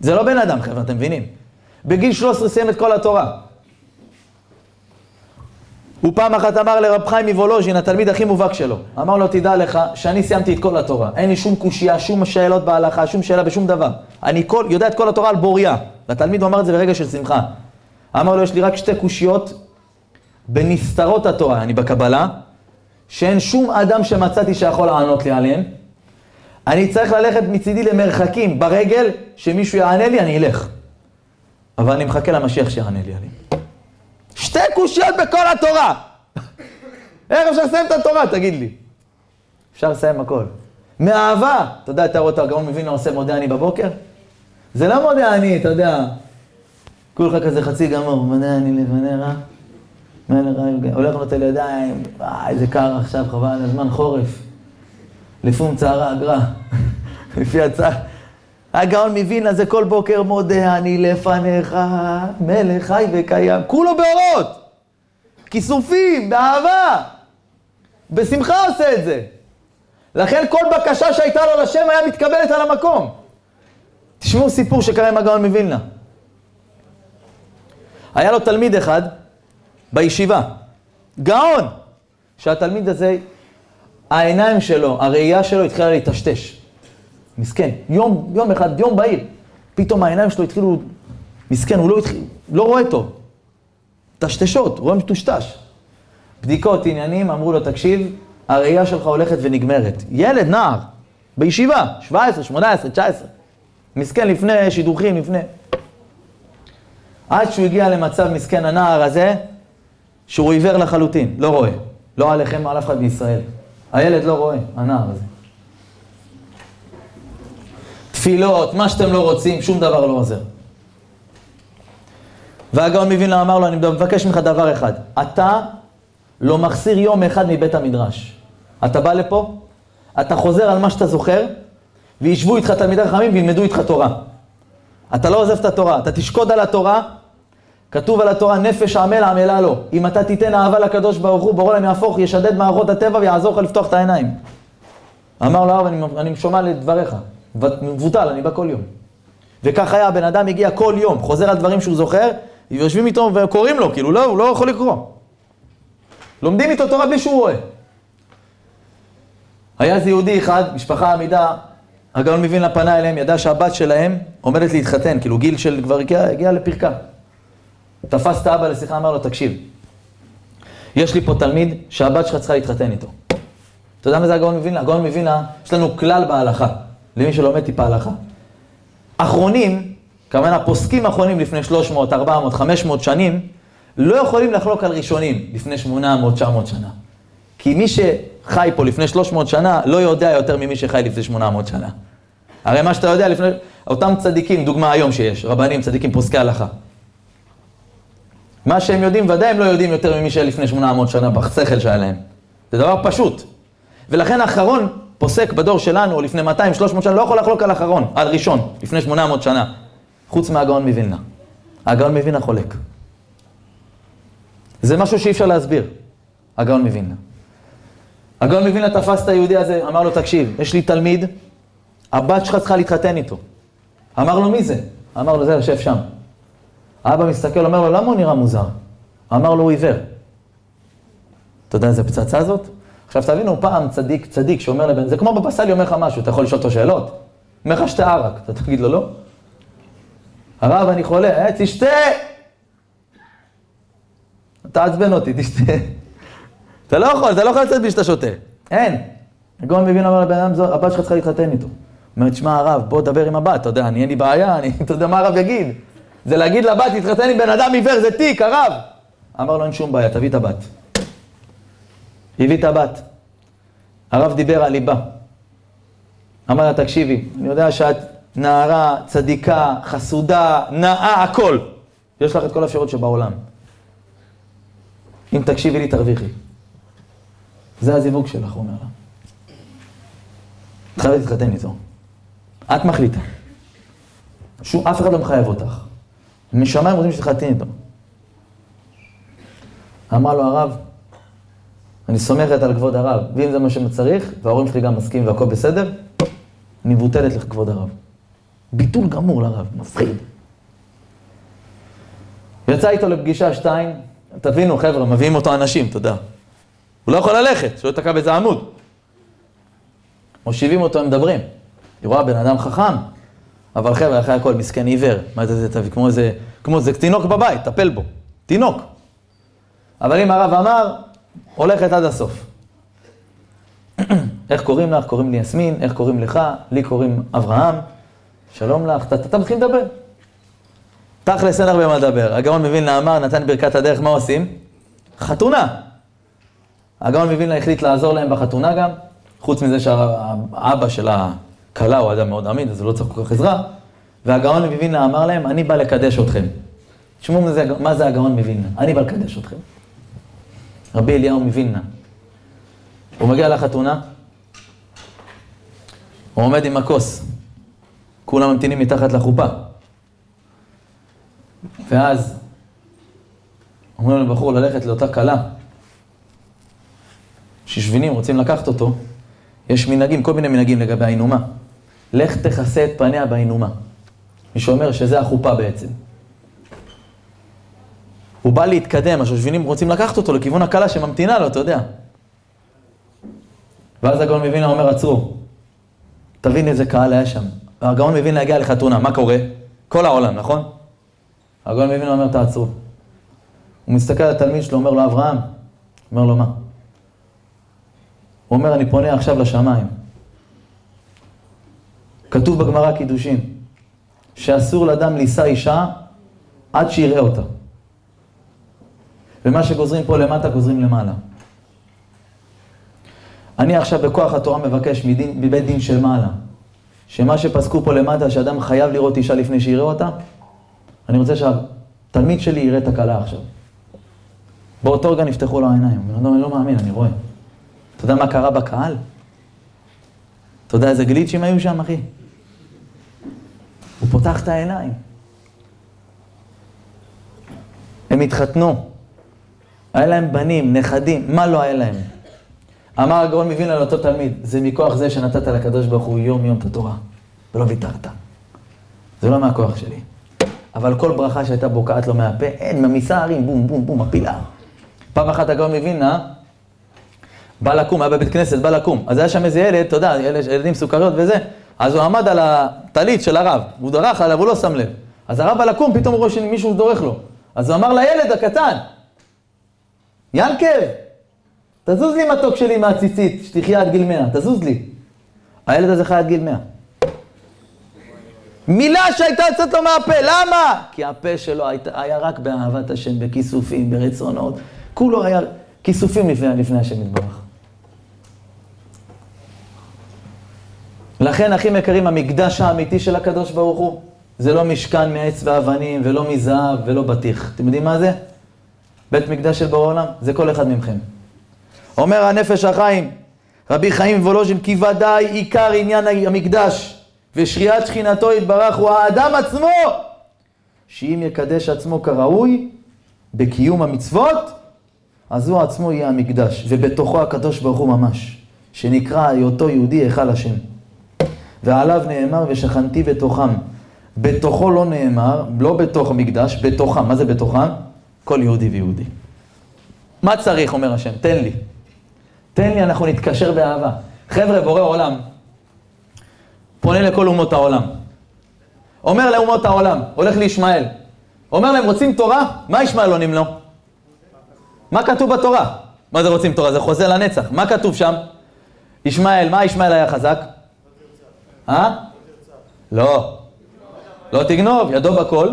זה לא בן אדם, חבר'ה, אתם מבינים? בגיל 13 סיים את כל התורה. הוא פעם אחת אמר לרב חיים מוולוז'ין, התלמיד הכי מובהק שלו, אמר לו, תדע לך שאני סיימתי את כל התורה. אין לי שום קושייה, שום שאלות בהלכה, שום שאלה בשום דבר. אני כל, יודע את כל התורה על בוריה. והתלמיד אמר את זה ברגע של שמחה. אמר לו, יש לי רק שתי קושיות בנסתרות התורה, אני בקבלה, שאין שום אדם שמצאתי שיכול לענות לי עליהן. אני צריך ללכת מצידי למרחקים ברגל, שמישהו יענה לי, אני אלך. אבל אני מחכה למשיח שיענה לי עליהם. שתי קושיות בכל התורה! איך אפשר לסיים את התורה, תגיד לי? אפשר לסיים הכל. מאהבה! אתה יודע, אתה רואה את הגאון מבין עושה מודה אני בבוקר? זה לא מודה אני, אתה יודע. כולך כזה חצי גמור, מודה אני לבנרה. הולך נוטל ידיים, אה, איזה קר עכשיו, חבל הזמן חורף. לפום צערה אגרה. לפי הצעה. הגאון מווילנה זה כל בוקר מודה אני לפניך, מלך חי וקיים. כולו באורות. כיסופים, באהבה. בשמחה עושה את זה. לכן כל בקשה שהייתה לו לשם היה מתקבלת על המקום. תשמעו סיפור שקרה עם הגאון מווילנה. היה לו תלמיד אחד בישיבה, גאון, שהתלמיד הזה, העיניים שלו, הראייה שלו התחילה להיטשטש. מסכן, יום, יום אחד, יום בהיר, פתאום העיניים שלו התחילו, מסכן, הוא לא התחיל, לא רואה טוב. טשטשות, רואה מטושטש. בדיקות, עניינים, אמרו לו, תקשיב, הראייה שלך הולכת ונגמרת. ילד, נער, בישיבה, 17, 18, 19. מסכן לפני שידוכים, לפני... עד שהוא הגיע למצב מסכן הנער הזה, שהוא עיוור לחלוטין, לא רואה. לא עליכם, על אף אחד בישראל. הילד לא רואה, הנער הזה. תפילות, מה שאתם לא רוצים, שום דבר לא עוזר. והגאון מווילנה אמר לו, אני מבקש ממך דבר אחד, אתה לא מחסיר יום אחד מבית המדרש. אתה בא לפה, אתה חוזר על מה שאתה זוכר, וישבו איתך תלמידי חכמים וילמדו איתך תורה. אתה לא עוזב את התורה, אתה תשקוד על התורה, כתוב על התורה, נפש עמל עמלה לו. אם אתה תיתן אהבה לקדוש ברוך הוא, ברור להם יהפוך, ישדד מערכות הטבע ויעזור לך לפתוח את העיניים. אמר לו הרב, אני, אני שומע לדבריך, מבוטל, אני בא כל יום. וכך היה, הבן אדם הגיע כל יום, חוזר על דברים שהוא זוכר, ויושבים איתו וקוראים לו, כאילו לא, הוא לא יכול לקרוא. לומדים איתו תורה בלי שהוא רואה. היה איזה יהודי אחד, משפחה עמידה, הגאון מווילנה פנה אליהם, ידע שהבת שלהם עומדת להתחתן, כאילו גיל של כבר הגיע, הגיע לפרקה. תפס את האבא לשיחה, אמר לו, תקשיב, יש לי פה תלמיד שהבת שלך צריכה להתחתן איתו. אתה יודע מה זה הגאון מווילנה? הגאון מווילנה, יש לנו כלל בהלכה, למי שלומד טיפה הלכה. אחרונים, כמובן הפוסקים האחרונים לפני 300, 400, 500 שנים, לא יכולים לחלוק על ראשונים לפני 800, 900 שנה. כי מי שחי פה לפני 300 שנה, לא יודע יותר ממי שחי לפני 800 שנה. הרי מה שאתה יודע לפני, אותם צדיקים, דוגמה היום שיש, רבנים, צדיקים, פוסקי הלכה. מה שהם יודעים, ודאי הם לא יודעים יותר ממי שהיה לפני 800 שנה בשכל שהיה להם. זה דבר פשוט. ולכן האחרון פוסק בדור שלנו, לפני 200-300 שנה, לא יכול לחלוק על אחרון, על ראשון, לפני 800 שנה, חוץ מהגאון מווילנה. הגאון מווילנה חולק. זה משהו שאי אפשר להסביר, הגאון מווילנה. הגאון מווילנה תפס את היהודי הזה, אמר לו, תקשיב, יש לי תלמיד, הבת שלך צריכה להתחתן איתו. אמר לו, מי זה? אמר לו, זה יושב שם. האבא מסתכל, אומר לו, למה הוא נראה מוזר? אמר לו, הוא עיוור. אתה יודע איזה פצצה זאת? עכשיו תבינו, פעם צדיק, צדיק שאומר לבן, זה כמו בבא אומר לך משהו, אתה יכול לשאול אותו שאלות? אומר לך שתה ערק, אתה תגיד לו לא? הרב, אני חולה, אה, תשתה! תעצבן אותי, תשתה. אתה לא יכול, אתה לא יכול לצאת בלי שאתה שותה. אין. הגאון מבין אומר לבן אדם, הבת שלך צריכה להתחתן איתו. אומר, תשמע הרב, בוא דבר עם הבת, אתה יודע, אני אין לי בעיה, אני, אתה יודע מה הרב יגיד. זה להגיד לבת, תתחתן עם בן אדם עיוור, זה תיק, הרב. אמר לו, אין שום בעיה, תביא את הבת. הביא את הבת. הרב דיבר על ליבה. אמר לה, תקשיבי, אני יודע שאת נערה, צדיקה, חסודה, נאה, הכל. יש לך את כל האפשרות שבעולם. אם תקשיבי לי, תרוויחי. זה הזיווג שלך, הוא אומר לה. את חייבת להתחתן איתו. את מחליטה. שום, אף אחד לא מחייב אותך. משמיים רוצים שתתחתן איתו. אמר לו הרב, אני סומכת על כבוד הרב, ואם זה מה שצריך, וההורים שלי גם מסכימים והכל בסדר, אני מבוטלת לכבוד הרב. ביטול גמור לרב, מפחיד. יצא איתו לפגישה שתיים, תבינו, חבר'ה, מביאים אותו אנשים, אתה יודע. הוא לא יכול ללכת, שלא יתקע באיזה עמוד. מושיבים אותו, הם מדברים. היא רואה בן אדם חכם, אבל חבר'ה, אחרי הכל, מסכן עיוור. מה זה, זה, כמו איזה, כמו איזה תינוק בבית, טפל בו. תינוק. אבל אם הרב אמר, הולכת עד הסוף. איך קוראים לך? קוראים לי יסמין, איך קוראים לך? לי קוראים אברהם. שלום לך, אתה מתחיל לדבר. תכלס אין הרבה מה לדבר. הגאון מבין לאמר, נתן ברכת הדרך, מה עושים? חתונה. הגאון מבין החליט לעזור להם בחתונה גם, חוץ מזה שהאבא של הכלה הוא אדם מאוד עמיד, אז הוא לא צריך כל כך עזרה. והגאון מווילנה אמר להם, אני בא לקדש אתכם. תשמעו מה זה הגאון מווילנה, אני בא לקדש אתכם. רבי אליהו מווילנה. הוא מגיע לחתונה, הוא עומד עם הכוס, כולם ממתינים מתחת לחופה. ואז אומרים לבחור ללכת לאותה כלה, ששבינים רוצים לקחת אותו, יש מנהגים, כל מיני מנהגים לגבי האינומה. לך תכסה את פניה באינומה. מי שאומר שזה החופה בעצם. הוא בא להתקדם, השושבינים רוצים לקחת אותו לכיוון הכלה שממתינה לו, אתה יודע. ואז הגאון מבין אומר, עצרו. תבין איזה קהל היה שם. הגאון מבין להגיע לחתונה, מה קורה? כל העולם, נכון? הגאון מבין אומר, תעצרו. הוא מסתכל על התלמיד שלו, אומר לו, אברהם. אומר לו, מה? הוא אומר, אני פונה עכשיו לשמיים. כתוב בגמרא קידושין, שאסור לאדם לישא אישה עד שיראה אותה. ומה שגוזרים פה למטה, גוזרים למעלה. אני עכשיו בכוח התורה מבקש מדין, מבית דין של מעלה, שמה שפסקו פה למטה, שאדם חייב לראות אישה לפני שיראה אותה, אני רוצה שהתלמיד שלי יראה את הכלה עכשיו. באותו רגע נפתחו לו העיניים. הוא אומר, אני לא מאמין, אני רואה. אתה יודע מה קרה בקהל? אתה יודע איזה גליצ'ים היו שם, אחי? הוא פותח את העיניים. הם התחתנו. היה להם בנים, נכדים, מה לא היה להם? אמר הגאון מווילנה לאותו תלמיד, זה מכוח זה שנתת לקדוש ברוך הוא יום יום את התורה, ולא ויתרת. זה לא מהכוח שלי. אבל כל ברכה שהייתה בוקעת לו מהפה, אין, ממיסה הרים, בום, בום, בום, מפילה. פעם אחת הגאון מווילנה, בא לקום, היה בבית כנסת, בא לקום. אז היה שם איזה ילד, אתה יודע, ילדים סוכריות וזה, אז הוא עמד על הטלית של הרב, הוא דרך עליו, הוא לא שם לב. אז הרב בא לקום, פתאום הוא רואה שמישהו דורך לו. אז הוא אמר לילד הקטן, ינקב, תזוז לי מתוק שלי מהציצית, שתחיה עד גיל מאה, תזוז לי. הילד הזה חי עד גיל מאה. מילה שהייתה יוצאת לו מהפה, למה? כי הפה שלו היה רק באהבת השם, בכיסופים, ברצונות. כולו היה כיסופים לפני, לפני השם יתברך. לכן, אחים יקרים, המקדש האמיתי של הקדוש ברוך הוא, זה לא משכן מעץ ואבנים, ולא מזהב, ולא בטיח. אתם יודעים מה זה? בית מקדש של בורא עולם, זה כל אחד מכם. אומר הנפש החיים, רבי חיים וולוז'ין, כי ודאי עיקר עניין המקדש ושריעת שכינתו יתברך הוא האדם עצמו, שאם יקדש עצמו כראוי, בקיום המצוות, אז הוא עצמו יהיה המקדש, ובתוכו הקדוש ברוך הוא ממש, שנקרא היותו יהודי היכל השם. ועליו נאמר ושכנתי בתוכם. בתוכו לא נאמר, לא בתוך המקדש, בתוכם. מה זה בתוכם? כל יהודי ויהודי. מה צריך, אומר השם? תן לי. תן לי, אנחנו נתקשר באהבה. חבר'ה, בורא עולם, פונה לכל אומות העולם. אומר לאומות העולם, הולך לישמעאל. אומר להם, רוצים תורה? מה ישמעאל עונים לו? מה כתוב בתורה? מה זה רוצים תורה? זה חוזה לנצח. מה כתוב שם? ישמעאל, מה ישמעאל היה חזק? אה? לא. לא תגנוב, ידו בכל.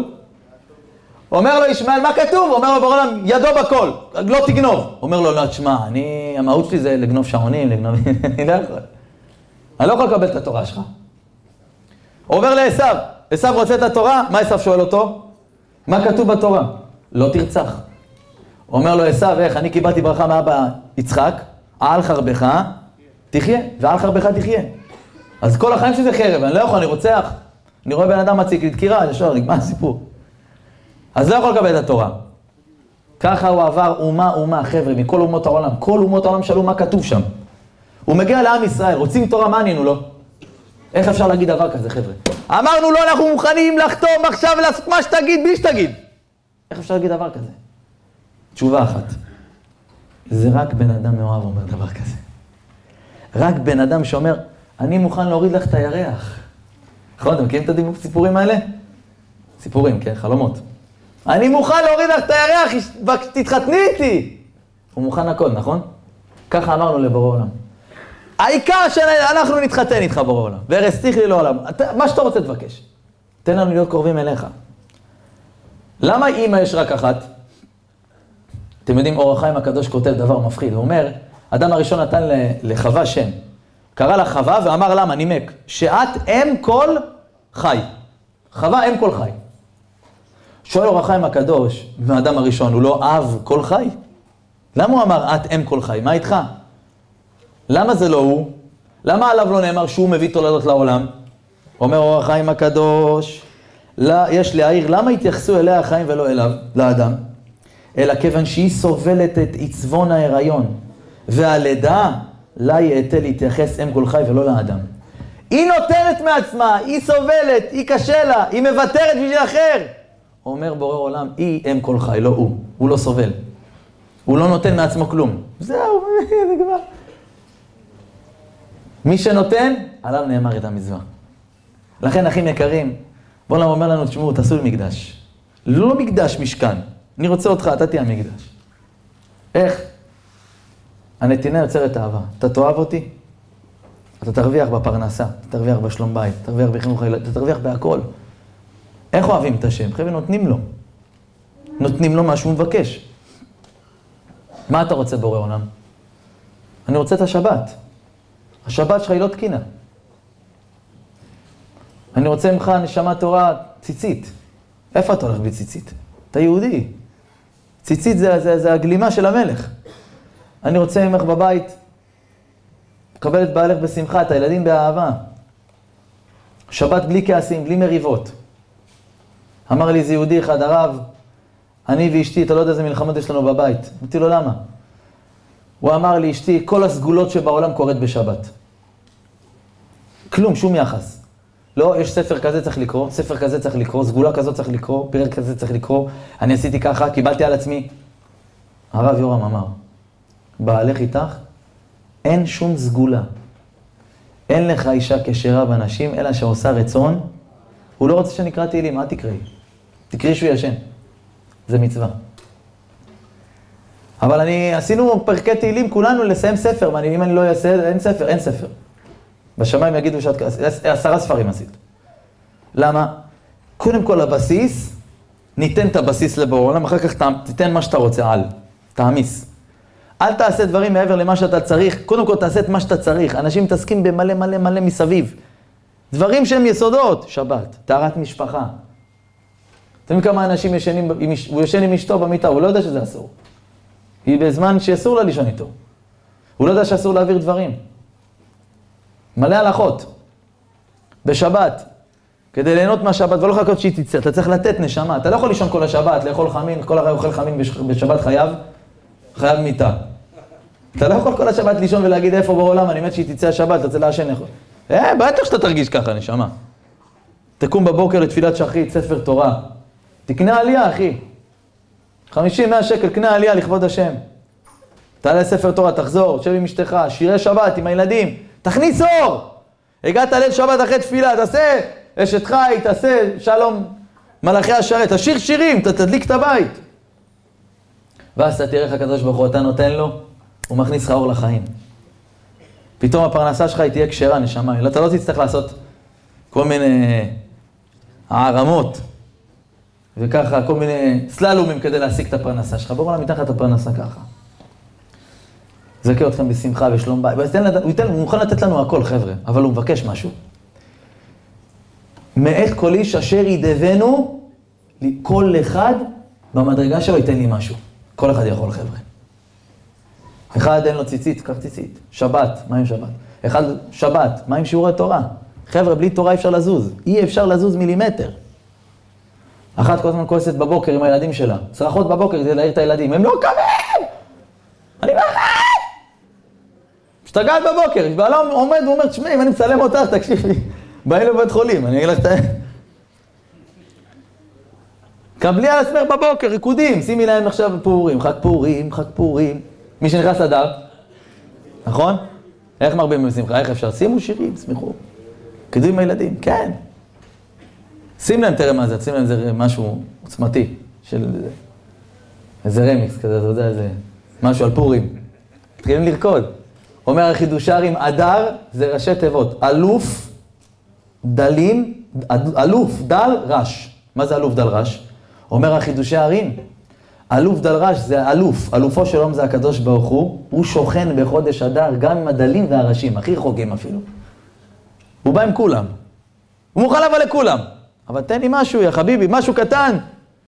אומר לו ישמעאל, מה כתוב? אומר לו בעולם, ידו בכל, לא תגנוב. אומר לו, לא, תשמע, אני, המהות שלי זה לגנוב שעונים, לגנוב... אני לא יכול. אני לא יכול לקבל את התורה שלך. עובר לעשו, עשו רוצה את התורה, מה עשו שואל אותו? מה כתוב בתורה? לא תרצח. אומר לו עשו, איך? אני קיבלתי ברכה מאבא יצחק, על חרבך תחיה, ועל חרבך תחיה. אז כל החיים שלי זה חרב, אני לא יכול, אני רוצח. אני רואה בן אדם מציג לי דקירה, ישר, נגמר הסיפור. אז לא יכול לקבל את התורה. ככה הוא עבר אומה אומה, חבר'ה, מכל אומות העולם. כל אומות העולם שאלו מה כתוב שם. הוא מגיע לעם ישראל, רוצים תורה, מה ענינו לו? איך אפשר להגיד דבר כזה, חבר'ה? אמרנו לו, אנחנו מוכנים לחתום עכשיו ולעשות מה שתגיד, בלי שתגיד. איך אפשר להגיד דבר כזה? תשובה אחת. זה רק בן אדם מאוהב אומר דבר כזה. רק בן אדם שאומר, אני מוכן להוריד לך את הירח. נכון, אתם מכירים את הסיפורים האלה? סיפורים, כן, חלומות. אני מוכן להוריד לך את הירח, תתחתני איתי! הוא מוכן הכל, נכון? ככה אמרנו לבורא עולם. העיקר שאנחנו נתחתן איתך בורא עולם. והרסתיך לי לעולם. מה שאתה רוצה תבקש. תן לנו להיות קרובים אליך. למה אימא יש רק אחת? אתם יודעים, אור החיים הקדוש כותב דבר מפחיד. הוא אומר, אדם הראשון נתן לחווה שם. קרא לה חווה ואמר למה, נימק, שאת אם כל חי. חווה אם כל חי. שואל אור החיים הקדוש, מהאדם הראשון, הוא לא אב כל חי? למה הוא אמר את אם כל חי? מה איתך? למה זה לא הוא? למה עליו לא נאמר שהוא מביא תולדות לעולם? אומר אור החיים הקדוש, לה, יש להעיר, למה התייחסו אליה החיים ולא אליו, לאדם? אלא כיוון שהיא סובלת את עיצבון ההיריון, והלידה, לה יהטה להתייחס אם כל חי ולא לאדם. היא נותנת מעצמה, היא סובלת, היא קשה לה, היא מוותרת בשביל אחר. אומר בורא עולם, היא אם כל חי, לא הוא, הוא לא סובל. הוא לא נותן מעצמו כלום. זהו, זה כבר. מי שנותן, עליו נאמר את המצווה. לכן, אחים יקרים, נאמר אומר לנו, תשמעו, תעשו לי מקדש. לא מקדש משכן. אני רוצה אותך, אתה תהיה המקדש. איך? הנתינה יוצרת אהבה. אתה תאהב אותי? אתה תרוויח בפרנסה, אתה תרוויח בשלום בית, אתה תרוויח בחינוך הילד, אתה תרוויח בהכל. איך אוהבים את השם? חבר'ה, נותנים לו. נותנים לו מה שהוא מבקש. מה אתה רוצה בורא עולם? אני רוצה את השבת. השבת שלך היא לא תקינה. אני רוצה ממך נשמה תורה ציצית. איפה אתה הולך בלי ציצית? אתה יהודי. ציצית זה, זה, זה הגלימה של המלך. אני רוצה ממך בבית, קבל את בעלך בשמחה, את הילדים באהבה. שבת בלי כעסים, בלי מריבות. אמר לי איזה יהודי אחד, הרב, אני ואשתי, אתה לא יודע איזה מלחמות יש לנו בבית. אמרתי לו, למה? הוא אמר לי, אשתי, כל הסגולות שבעולם קורית בשבת. כלום, שום יחס. לא, יש ספר כזה צריך לקרוא, ספר כזה צריך לקרוא, סגולה כזאת צריך לקרוא, פרק כזה צריך לקרוא, אני עשיתי ככה, קיבלתי על עצמי. הרב יורם אמר, בעלך איתך, אין שום סגולה. אין לך אישה כשרה בנשים, אלא שעושה רצון. הוא לא רוצה שנקרא תהילים, אל תקראי. תקראי שהוא ישן. זה מצווה. אבל אני, עשינו פרקי תהילים כולנו לסיים ספר, ואני, אם אני לא אעשה, אין ספר, אין ספר. בשמיים יגידו שאת, עשרה ספרים עשית. למה? קודם כל הבסיס, ניתן את הבסיס לבורא עולם, אחר כך תיתן מה שאתה רוצה, על. תעמיס. אל תעשה דברים מעבר למה שאתה צריך, קודם כל תעשה את מה שאתה צריך. אנשים מתעסקים במלא מלא מלא מסביב. דברים שהם יסודות, שבת, טהרת משפחה. אתם יודעים כמה אנשים ישנים, הוא ישן עם אשתו במיטה, הוא לא יודע שזה אסור. היא בזמן שאסור לה לישון איתו. הוא לא יודע שאסור להעביר דברים. מלא הלכות. בשבת, כדי ליהנות מהשבת ולא לחכות שהיא תצא, אתה צריך לתת נשמה. אתה לא יכול לישון כל השבת, לאכול חמין, כל הרי אוכל חמין בשבת חייב, חייב מיתה. אתה לא יכול כל השבת לישון ולהגיד איפה בעולם, אני מת שהיא תצא השבת, אתה רוצה לעשן לאכול. אה, בטח שאתה תרגיש ככה, נשמה. תקום בבוקר לתפילת שחרית, ספר תורה. תקנה עלייה, אחי. 50-100 שקל, קנה עלייה לכבוד השם. תעלה ספר תורה, תחזור, שב עם אשתך, שירי שבת עם הילדים, תכניס אור! הגעת ליל שבת אחרי תפילה, תעשה אשת חי, תעשה שלום מלאכי השרת, תשיר שירים, תדליק את הבית. ואז אתה תראה איך הקדוש ברוך הוא, אתה נותן לו, הוא מכניס לך אור לחיים. פתאום הפרנסה שלך היא תהיה כשרה, נשמה, אתה לא תצטרך לעשות כל מיני הערמות. וככה כל מיני סללומים כדי להשיג את הפרנסה שלך. בואו נעלה מתחת הפרנסה ככה. זכה אתכם בשמחה ושלום בית. הוא, ייתן, הוא מוכן לתת לנו הכל, חבר'ה, אבל הוא מבקש משהו. מאת כל איש אשר ידבנו, כל אחד במדרגה שלו ייתן לי משהו. כל אחד יכול, חבר'ה. אחד אין לו ציצית, קח ציצית. שבת, מה עם שבת? אחד, שבת, מה עם שיעורי תורה? חבר'ה, בלי תורה אי אפשר לזוז. אי אפשר לזוז מילימטר. אחת כל הזמן כועסת בבוקר עם הילדים שלה. צרחות בבוקר כדי להעיר את הילדים. הם לא קמים! אני מרחק! משתגעת בבוקר, בעלה עומד ואומר, תשמעי, אם אני מצלם אותך, תקשיבי, באים לבית חולים, אני אגיד לך את ה... קבלי על עצמך בבוקר, ריקודים, שימי להם עכשיו פורים, חג פורים, חג פורים. מי שנכנס לדר, נכון? איך מרבים בשמחה? איך אפשר? שימו שירים, שמחו. רקדו עם הילדים, כן. שים להם, תראה מה זה, שים להם איזה משהו עוצמתי, של איזה רמיקס כזה, אתה יודע, איזה משהו על פורים. מתחילים לרקוד. אומר החידושרים, אדר זה ראשי תיבות, אלוף, דלים, אלוף, דל, רש. מה זה אלוף, דל, רש? אומר החידושי הרים, אלוף דל רש זה אלוף, אלופו של עום זה הקדוש ברוך הוא, הוא שוכן בחודש אדר גם עם הדלים והראשים, הכי רחוקים אפילו. הוא בא עם כולם. הוא מוכן לבוא לכולם. אבל תן לי משהו, יא חביבי, משהו קטן.